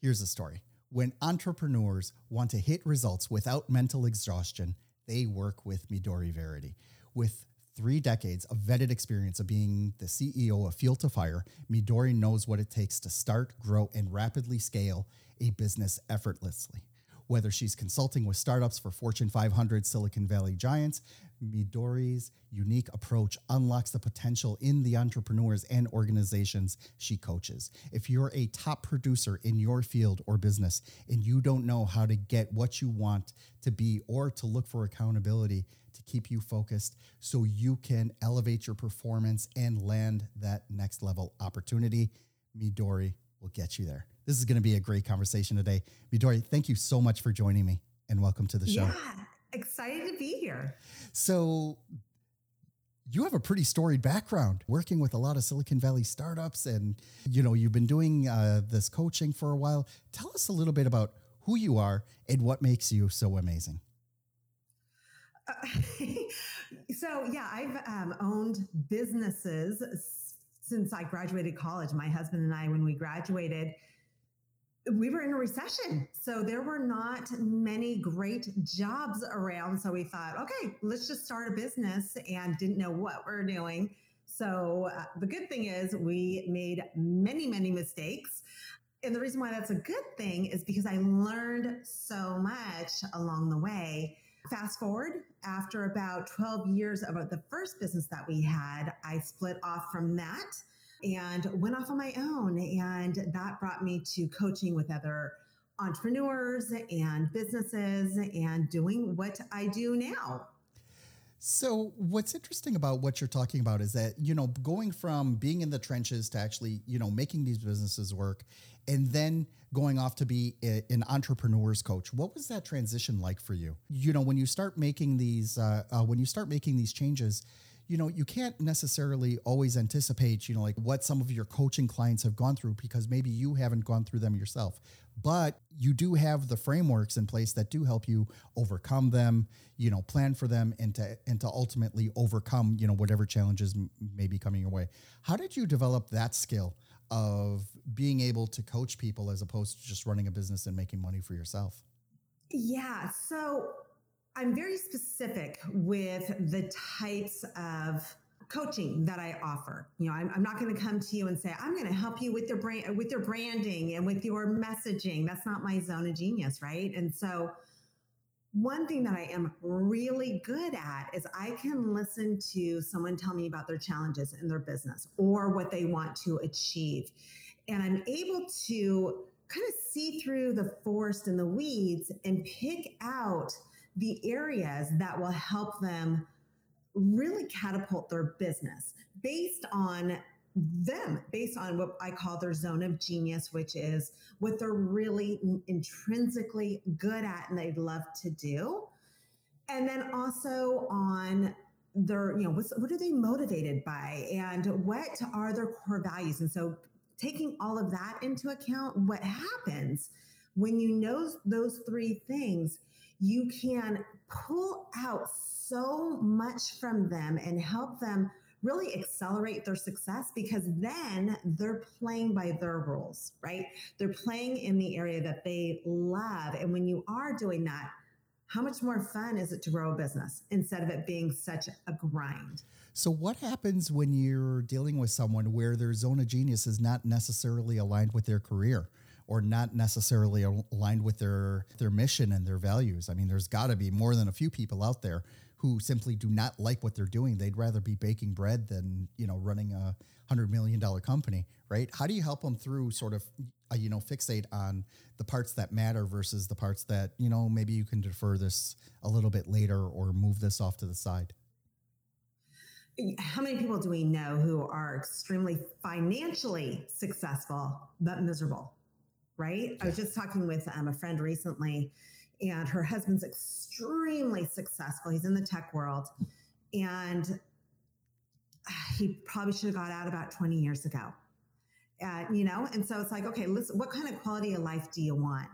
Here's the story. When entrepreneurs want to hit results without mental exhaustion, they work with Midori Verity. With three decades of vetted experience of being the CEO of Fuel to Fire, Midori knows what it takes to start, grow, and rapidly scale a business effortlessly. Whether she's consulting with startups for Fortune 500 Silicon Valley giants, Midori's unique approach unlocks the potential in the entrepreneurs and organizations she coaches. If you're a top producer in your field or business and you don't know how to get what you want to be or to look for accountability to keep you focused so you can elevate your performance and land that next level opportunity, Midori will get you there. This is going to be a great conversation today. Midori, thank you so much for joining me and welcome to the show. Yeah, excited to be here. So, you have a pretty storied background working with a lot of Silicon Valley startups, and you know you've been doing uh, this coaching for a while. Tell us a little bit about who you are and what makes you so amazing. Uh, so yeah, I've um, owned businesses since I graduated college. My husband and I, when we graduated, we were in a recession. So there were not many great jobs around. So we thought, okay, let's just start a business and didn't know what we're doing. So uh, the good thing is we made many, many mistakes. And the reason why that's a good thing is because I learned so much along the way. Fast forward, after about 12 years of the first business that we had, I split off from that and went off on my own. And that brought me to coaching with other entrepreneurs and businesses and doing what I do now. So, what's interesting about what you're talking about is that, you know, going from being in the trenches to actually, you know, making these businesses work and then going off to be a, an entrepreneur's coach. What was that transition like for you? You know, when you start making these, uh, uh, when you start making these changes, you know, you can't necessarily always anticipate, you know, like what some of your coaching clients have gone through because maybe you haven't gone through them yourself. But you do have the frameworks in place that do help you overcome them, you know, plan for them and to and to ultimately overcome, you know, whatever challenges may be coming your way. How did you develop that skill of being able to coach people as opposed to just running a business and making money for yourself? Yeah, so I'm very specific with the types of coaching that I offer. You know, I'm, I'm not going to come to you and say I'm going to help you with your brand, with your branding and with your messaging. That's not my zone of genius, right? And so, one thing that I am really good at is I can listen to someone tell me about their challenges in their business or what they want to achieve, and I'm able to kind of see through the forest and the weeds and pick out the areas that will help them really catapult their business based on them, based on what I call their zone of genius, which is what they're really intrinsically good at and they'd love to do. And then also on their, you know, what are they motivated by and what are their core values? And so taking all of that into account, what happens when you know those three things, you can pull out so much from them and help them really accelerate their success because then they're playing by their rules, right? They're playing in the area that they love. And when you are doing that, how much more fun is it to grow a business instead of it being such a grind? So, what happens when you're dealing with someone where their zone of genius is not necessarily aligned with their career? Or not necessarily aligned with their their mission and their values. I mean, there's got to be more than a few people out there who simply do not like what they're doing. They'd rather be baking bread than, you know, running a 100 million dollar company, right? How do you help them through sort of uh, you know, fixate on the parts that matter versus the parts that, you know, maybe you can defer this a little bit later or move this off to the side? how many people do we know who are extremely financially successful but miserable right yeah. i was just talking with um, a friend recently and her husband's extremely successful he's in the tech world and he probably should have got out about 20 years ago uh, you know and so it's like okay listen what kind of quality of life do you want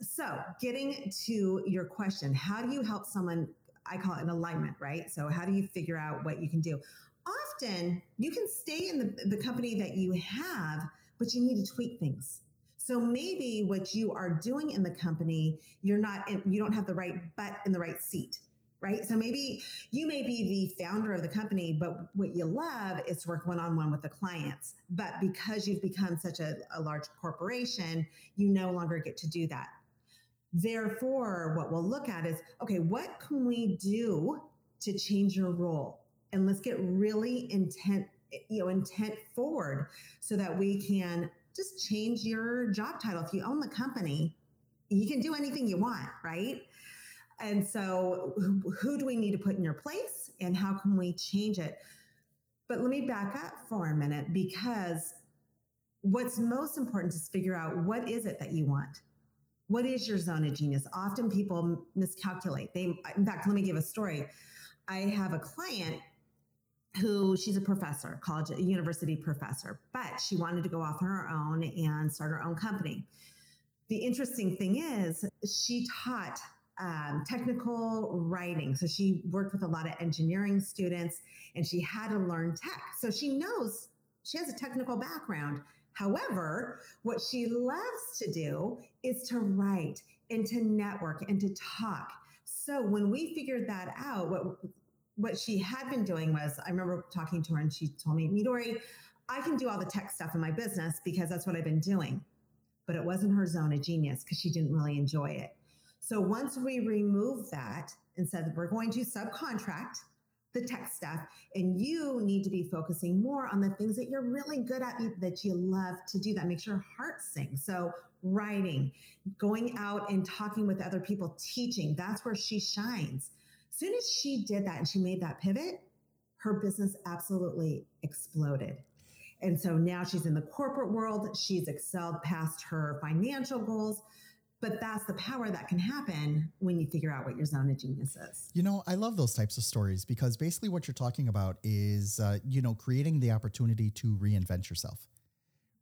so getting to your question how do you help someone I call it an alignment, right? So how do you figure out what you can do? Often you can stay in the, the company that you have, but you need to tweak things. So maybe what you are doing in the company, you're not, in, you don't have the right butt in the right seat, right? So maybe you may be the founder of the company, but what you love is to work one on one with the clients. But because you've become such a, a large corporation, you no longer get to do that. Therefore, what we'll look at is okay, what can we do to change your role? And let's get really intent, you know, intent forward so that we can just change your job title. If you own the company, you can do anything you want, right? And so, who do we need to put in your place and how can we change it? But let me back up for a minute because what's most important is figure out what is it that you want? what is your zone of genius? Often people miscalculate. They, in fact, let me give a story. I have a client who she's a professor, college, university professor, but she wanted to go off on her own and start her own company. The interesting thing is, she taught um, technical writing. So she worked with a lot of engineering students and she had to learn tech. So she knows she has a technical background. However, what she loves to do is to write and to network and to talk. So when we figured that out, what what she had been doing was, I remember talking to her and she told me, Midori, I can do all the tech stuff in my business because that's what I've been doing. But it wasn't her zone of genius because she didn't really enjoy it. So once we removed that and said we're going to subcontract the tech stuff and you need to be focusing more on the things that you're really good at that you love to do that makes your heart sing so writing going out and talking with other people teaching that's where she shines soon as she did that and she made that pivot her business absolutely exploded and so now she's in the corporate world she's excelled past her financial goals but that's the power that can happen when you figure out what your zone of genius is. You know, I love those types of stories because basically what you're talking about is, uh, you know, creating the opportunity to reinvent yourself.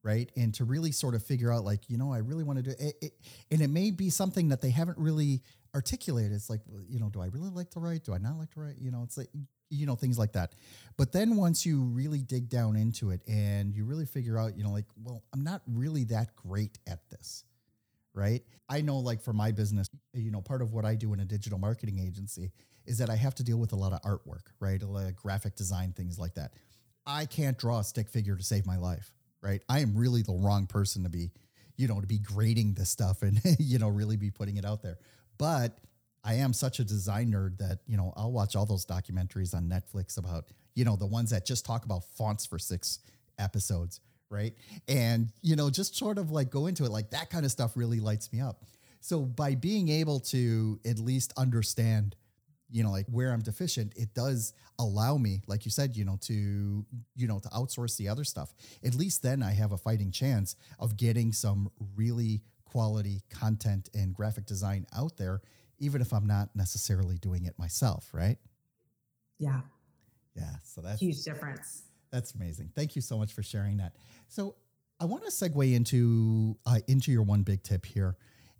Right. And to really sort of figure out, like, you know, I really want to do it, it. And it may be something that they haven't really articulated. It's like, you know, do I really like to write? Do I not like to write? You know, it's like, you know, things like that. But then once you really dig down into it and you really figure out, you know, like, well, I'm not really that great at this right? I know, like for my business, you know, part of what I do in a digital marketing agency is that I have to deal with a lot of artwork, right? A lot of graphic design, things like that. I can't draw a stick figure to save my life, right? I am really the wrong person to be, you know, to be grading this stuff and, you know, really be putting it out there. But I am such a design nerd that, you know, I'll watch all those documentaries on Netflix about, you know, the ones that just talk about fonts for six episodes right? And, you know, just sort of like go into it, like that kind of stuff really lights me up. So by being able to at least understand, you know, like where I'm deficient, it does allow me, like you said, you know, to, you know, to outsource the other stuff. At least then I have a fighting chance of getting some really quality content and graphic design out there, even if I'm not necessarily doing it myself, right? Yeah. Yeah. So that's huge difference. That's amazing. Thank you so much for sharing that. So I want to segue into uh, into your one big tip here,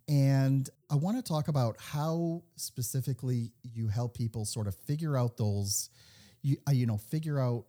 and I want to talk about how specifically you help people sort of figure out those, you uh, you know, figure out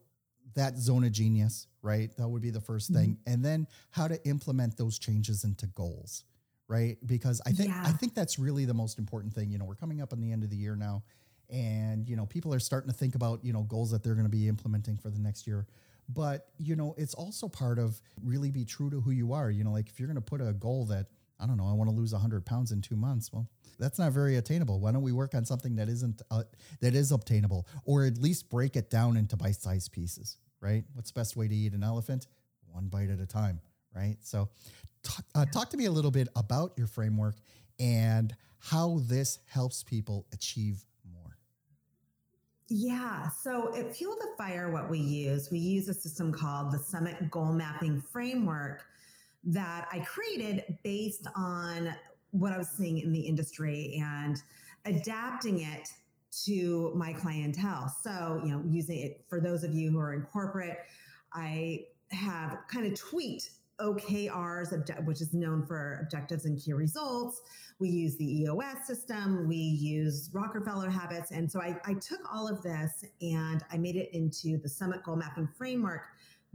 that zone of genius, right? That would be the 1st thing, mm-hmm. and then how to implement those changes into goals, right? Because I think yeah. I think that's really the most important thing. You know, we're coming up on the end of the year now and you know people are starting to think about you know goals that they're going to be implementing for the next year but you know, it's also part of really be true to who you are. You know, like if you're going to put a goal that I don't know, I want to lose 100 pounds in two months. Well, that's not very attainable. Why don't we work on something that isn't uh, that is obtainable, or at least break it down into bite-sized pieces? Right? What's the best way to eat an elephant? One bite at a time. Right? So, talk, uh, talk to me a little bit about your framework and how this helps people achieve more. Yeah. So at Fuel to Fire, what we use, we use a system called the Summit Goal Mapping Framework that I created based on what I was seeing in the industry and adapting it to my clientele. So, you know, using it for those of you who are in corporate, I have kind of tweaked OKRs, which is known for objectives and key results. We use the EOS system, we use Rockefeller habits. And so I, I took all of this and I made it into the Summit Goal Mapping Framework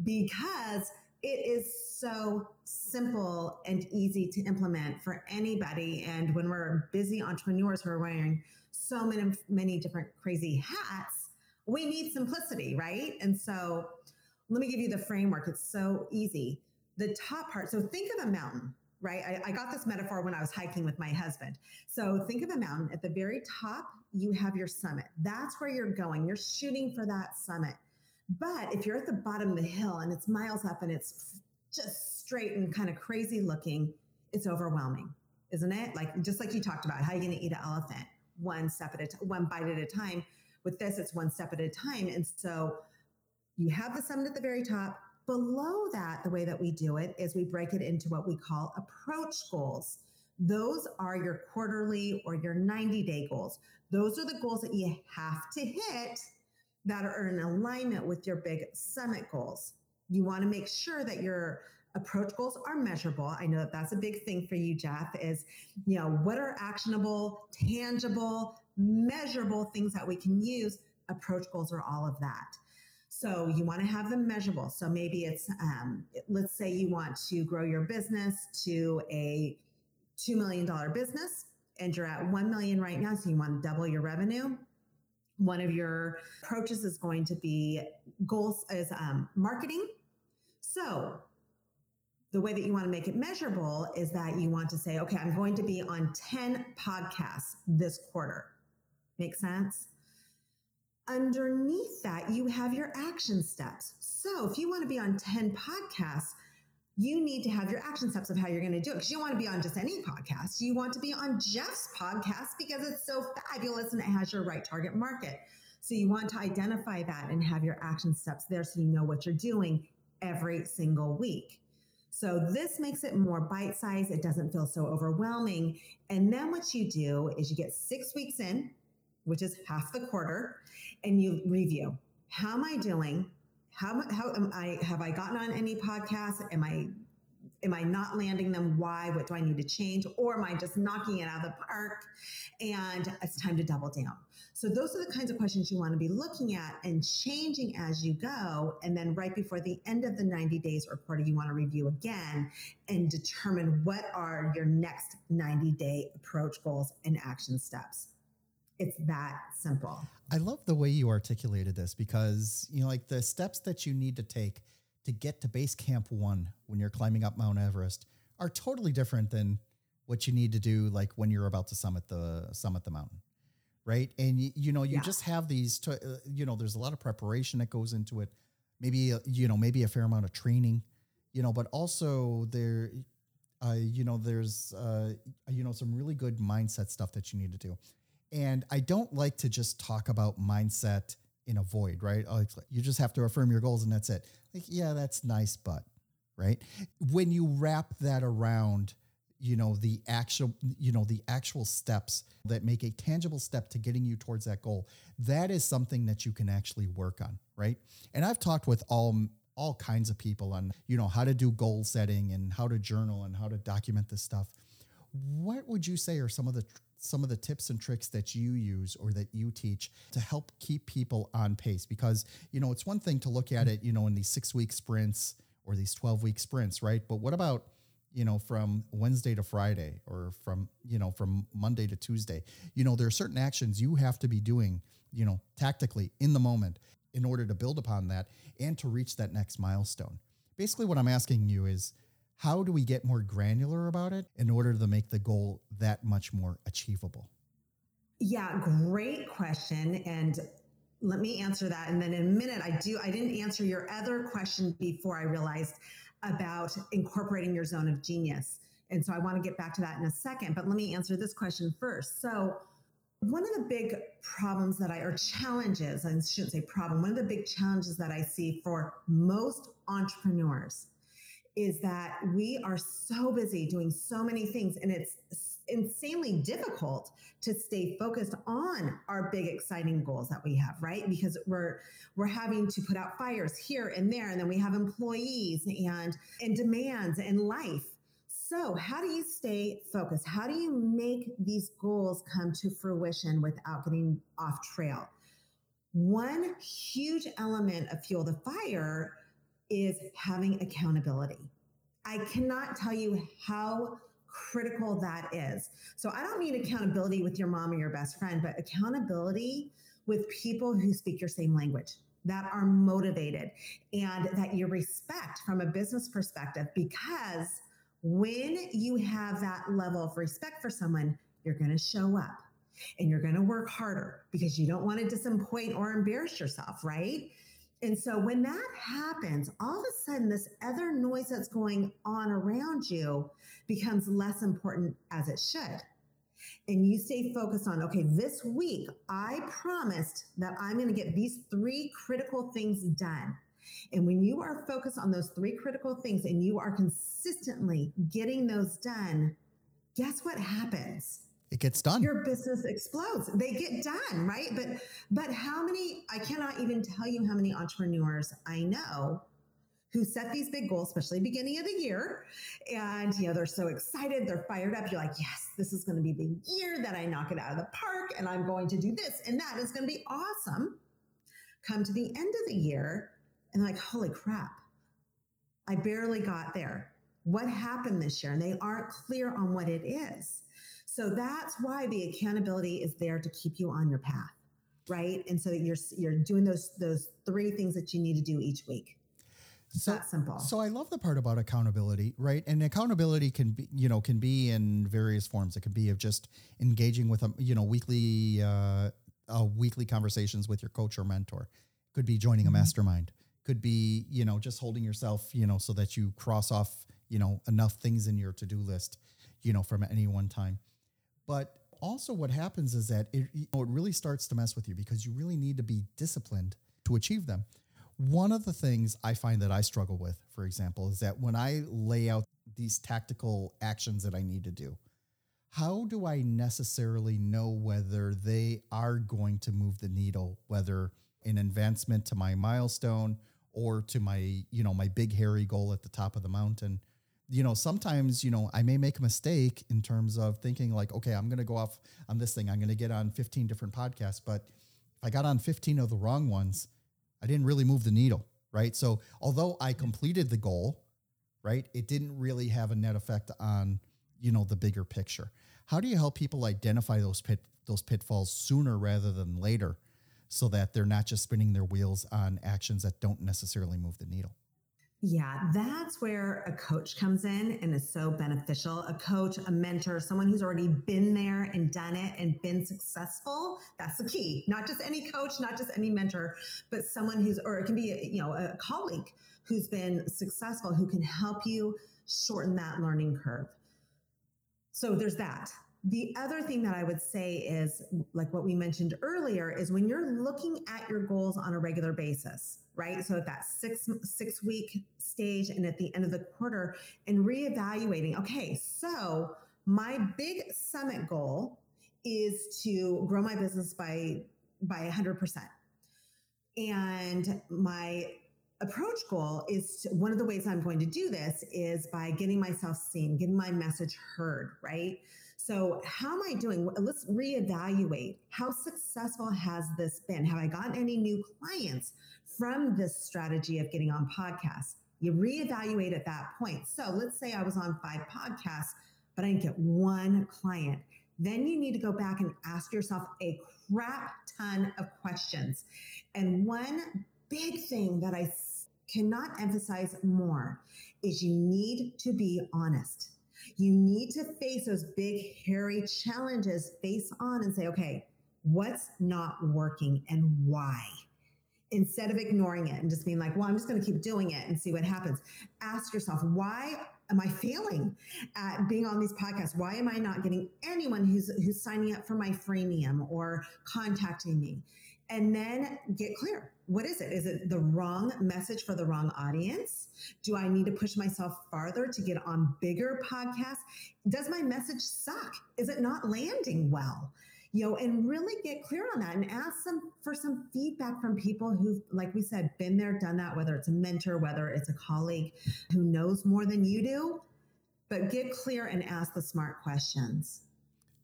because it is so simple and easy to implement for anybody. And when we're busy entrepreneurs who are wearing so many, many different crazy hats, we need simplicity, right? And so let me give you the framework. It's so easy. The top part, so think of a mountain, right? I, I got this metaphor when I was hiking with my husband. So think of a mountain. At the very top, you have your summit. That's where you're going. You're shooting for that summit. But if you're at the bottom of the hill and it's miles up and it's just straight and kind of crazy looking, it's overwhelming, isn't it? Like just like you talked about, how are you going to eat an elephant one step at a time, one bite at a time. With this, it's one step at a time. And so you have the summit at the very top. Below that, the way that we do it is we break it into what we call approach goals. Those are your quarterly or your 90 day goals. Those are the goals that you have to hit that are in alignment with your big summit goals. You want to make sure that your approach goals are measurable. I know that that's a big thing for you, Jeff, is, you know, what are actionable, tangible, measurable things that we can use? Approach goals are all of that. So you want to have them measurable. So maybe it's, um, let's say you want to grow your business to a $2 million business and you're at 1 million right now. So you want to double your revenue one of your approaches is going to be goals as um, marketing. So the way that you want to make it measurable is that you want to say, okay, I'm going to be on 10 podcasts this quarter. Make sense? Underneath that, you have your action steps. So if you want to be on 10 podcasts, you need to have your action steps of how you're going to do it because you don't want to be on just any podcast. You want to be on Jeff's podcast because it's so fabulous and it has your right target market. So you want to identify that and have your action steps there so you know what you're doing every single week. So this makes it more bite sized. It doesn't feel so overwhelming. And then what you do is you get six weeks in, which is half the quarter, and you review. How am I doing? how how am I have I gotten on any podcasts? Am I am I not landing them? Why? What do I need to change? Or am I just knocking it out of the park and it's time to double down? So those are the kinds of questions you want to be looking at and changing as you go. And then right before the end of the 90 days or quarter, you want to review again and determine what are your next 90 day approach goals and action steps. It's that simple. I love the way you articulated this because, you know, like the steps that you need to take to get to base camp one when you're climbing up Mount Everest are totally different than what you need to do like when you're about to summit the summit the mountain right and you, you know you yeah. just have these to, uh, you know there's a lot of preparation that goes into it maybe uh, you know maybe a fair amount of training you know but also there uh, you know there's uh, you know some really good mindset stuff that you need to do and I don't like to just talk about mindset in a void, right? Oh, you just have to affirm your goals and that's it. Like, yeah, that's nice, but right. When you wrap that around, you know, the actual, you know, the actual steps that make a tangible step to getting you towards that goal, that is something that you can actually work on, right? And I've talked with all all kinds of people on, you know, how to do goal setting and how to journal and how to document this stuff. What would you say are some of the some of the tips and tricks that you use or that you teach to help keep people on pace. Because you know it's one thing to look at it you know in these 6 week sprints or these 12 week sprints right? But what about you know from Wednesday to Friday or from you know from Monday to Tuesday? You know there are certain actions you have to be doing you know tactically in the moment in order to build upon that and to reach that next milestone. Basically, what I'm asking you is how do we get more granular about it in order to make the goal that much more achievable? Yeah, great question. And let me answer that. And then in a minute, I do, I didn't answer your other question before I realized about incorporating your zone of genius. And so I want to get back to that in a second, but let me answer this question first. So, one of the big problems that I, or challenges, I shouldn't say problem, one of the big challenges that I see for most entrepreneurs is that we are so busy doing so many things and it's insanely difficult to stay focused on our big exciting goals that we have right? Because we're we're having to put out fires here and there and then we have employees and and demands and life. So how do you stay focused? How do you make these goals come to fruition without getting off trail? One huge element of fuel the fire is having accountability i cannot tell you how critical that is. So I don't mean accountability with your mom or your best friend, but accountability with people who speak your same language that are motivated and that you respect from a business perspective because when you have that level of respect for someone, you're going to show up and you're going to work harder because you don't want to disappoint or embarrass yourself, right? And so when that happens, all of a sudden, this other noise that's going on around you becomes less important as it should. And you stay focused on, okay, this week, I promised that I'm going to get these three critical things done. And when you are focused on those three critical things and you are consistently getting those done, guess what happens? It gets done. Your business explodes. They get done, right? But but how many I cannot even tell you how many entrepreneurs I know who set these big goals, especially beginning of the year. And you know, they're so excited, they're fired up. You're like, yes, this is going to be the year that I knock it out of the park and I'm going to do this and that is going to be awesome. Come to the end of the year and like, holy crap, I barely got there. What happened this year? And they aren't clear on what it is. So that's why the accountability is there to keep you on your path, right? And so you're you're doing those those three things that you need to do each week. So that simple. So I love the part about accountability, right? And accountability can be, you know, can be in various forms. It can be of just engaging with a, you know, weekly, uh, uh weekly conversations with your coach or mentor. Could be joining mm-hmm. a mastermind. Could be, you know, just holding yourself, you know, so that you cross off, you know, enough things in your to do list, you know, from any one time. But also, what happens is that it, you know, it really starts to mess with you because you really need to be disciplined to achieve them. One of the things I find that I struggle with, for example, is that when I lay out these tactical actions that I need to do, how do I necessarily know whether they are going to move the needle, whether an advancement to my milestone or to my, you know, my big hairy goal at the top of the mountain? You know, sometimes, you know, I may make a mistake in terms of thinking like, okay, I'm going to go off on this thing. I'm going to get on 15 different podcasts, but if I got on 15 of the wrong ones, I didn't really move the needle, right? So, although I completed the goal, right, it didn't really have a net effect on, you know, the bigger picture. How do you help people identify those pit those pitfalls sooner rather than later so that they're not just spinning their wheels on actions that don't necessarily move the needle? Yeah, that's where a coach comes in and is so beneficial. A coach, a mentor, someone who's already been there and done it and been successful. That's the key. Not just any coach, not just any mentor, but someone who's, or it can be, a, you know, a colleague who's been successful who can help you shorten that learning curve. So there's that. The other thing that I would say is like what we mentioned earlier is when you're looking at your goals on a regular basis, right? So at that six six week stage and at the end of the quarter and reevaluating, okay, so my big summit goal is to grow my business by by 100%. And my approach goal is to, one of the ways I'm going to do this is by getting myself seen, getting my message heard, right? So, how am I doing? Let's reevaluate. How successful has this been? Have I gotten any new clients from this strategy of getting on podcasts? You reevaluate at that point. So, let's say I was on five podcasts, but I didn't get one client. then you need to go back and ask yourself a crap ton of questions. And one big thing that I cannot emphasize more is you need to be honest. You need to face those big, hairy challenges face on and say, okay, what's not working and why? Instead of ignoring it and just being like, well, I'm just going to keep doing it and see what happens. Ask yourself, why am I failing at being on these podcasts? Why am I not getting anyone who's who's signing up for my freemium or contacting me? And then get clear. What is it? Is it the wrong message for the wrong audience? Do I need to push myself farther to get on bigger podcasts? Does my message suck? Is it not landing well? you know, and really get clear on that and ask them for some feedback from people who've, like we said, been there, done that, whether it's a mentor, whether it's a colleague who knows more than you do. But get clear and ask the smart questions.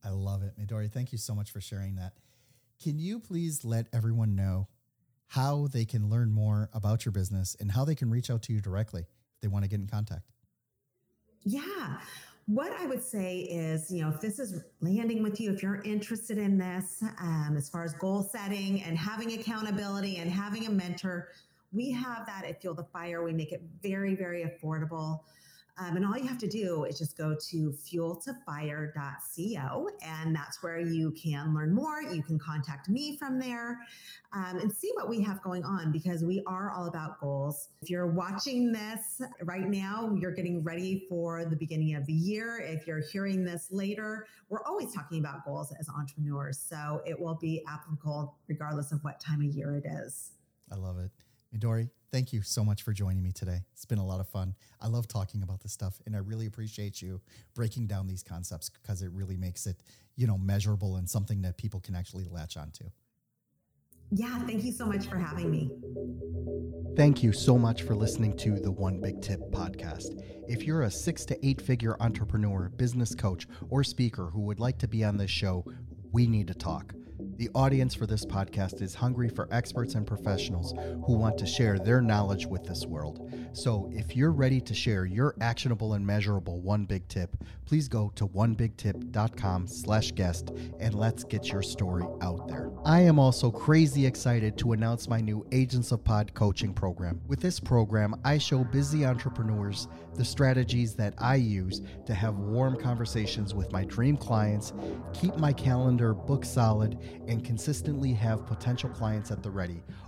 I love it. Midori, thank you so much for sharing that. Can you please let everyone know how they can learn more about your business and how they can reach out to you directly if they want to get in contact? Yeah what I would say is, you know, if this is landing with you, if you're interested in this, um, as far as goal setting and having accountability and having a mentor, we have that at Fuel to Fire. We make it very, very affordable. Um, and all you have to do is just go to fueltofire.co, and that's where you can learn more. You can contact me from there um, and see what we have going on because we are all about goals. If you're watching this right now, you're getting ready for the beginning of the year. If you're hearing this later, we're always talking about goals as entrepreneurs. So it will be applicable regardless of what time of year it is. I love it. Midori, thank you so much for joining me today. It's been a lot of fun. I love talking about this stuff, and I really appreciate you breaking down these concepts because it really makes it, you know, measurable and something that people can actually latch onto. Yeah, thank you so much for having me. Thank you so much for listening to the One Big Tip podcast. If you're a six to eight figure entrepreneur, business coach, or speaker who would like to be on this show, we need to talk. The audience for this podcast is hungry for experts and professionals who want to share their knowledge with this world. So, if you're ready to share your actionable and measurable one big tip, please go to onebigtip.com slash guest and let's get your story out there. I am also crazy excited to announce my new Agents of Pod coaching program. With this program, I show busy entrepreneurs the strategies that I use to have warm conversations with my dream clients, keep my calendar book solid, and consistently have potential clients at the ready,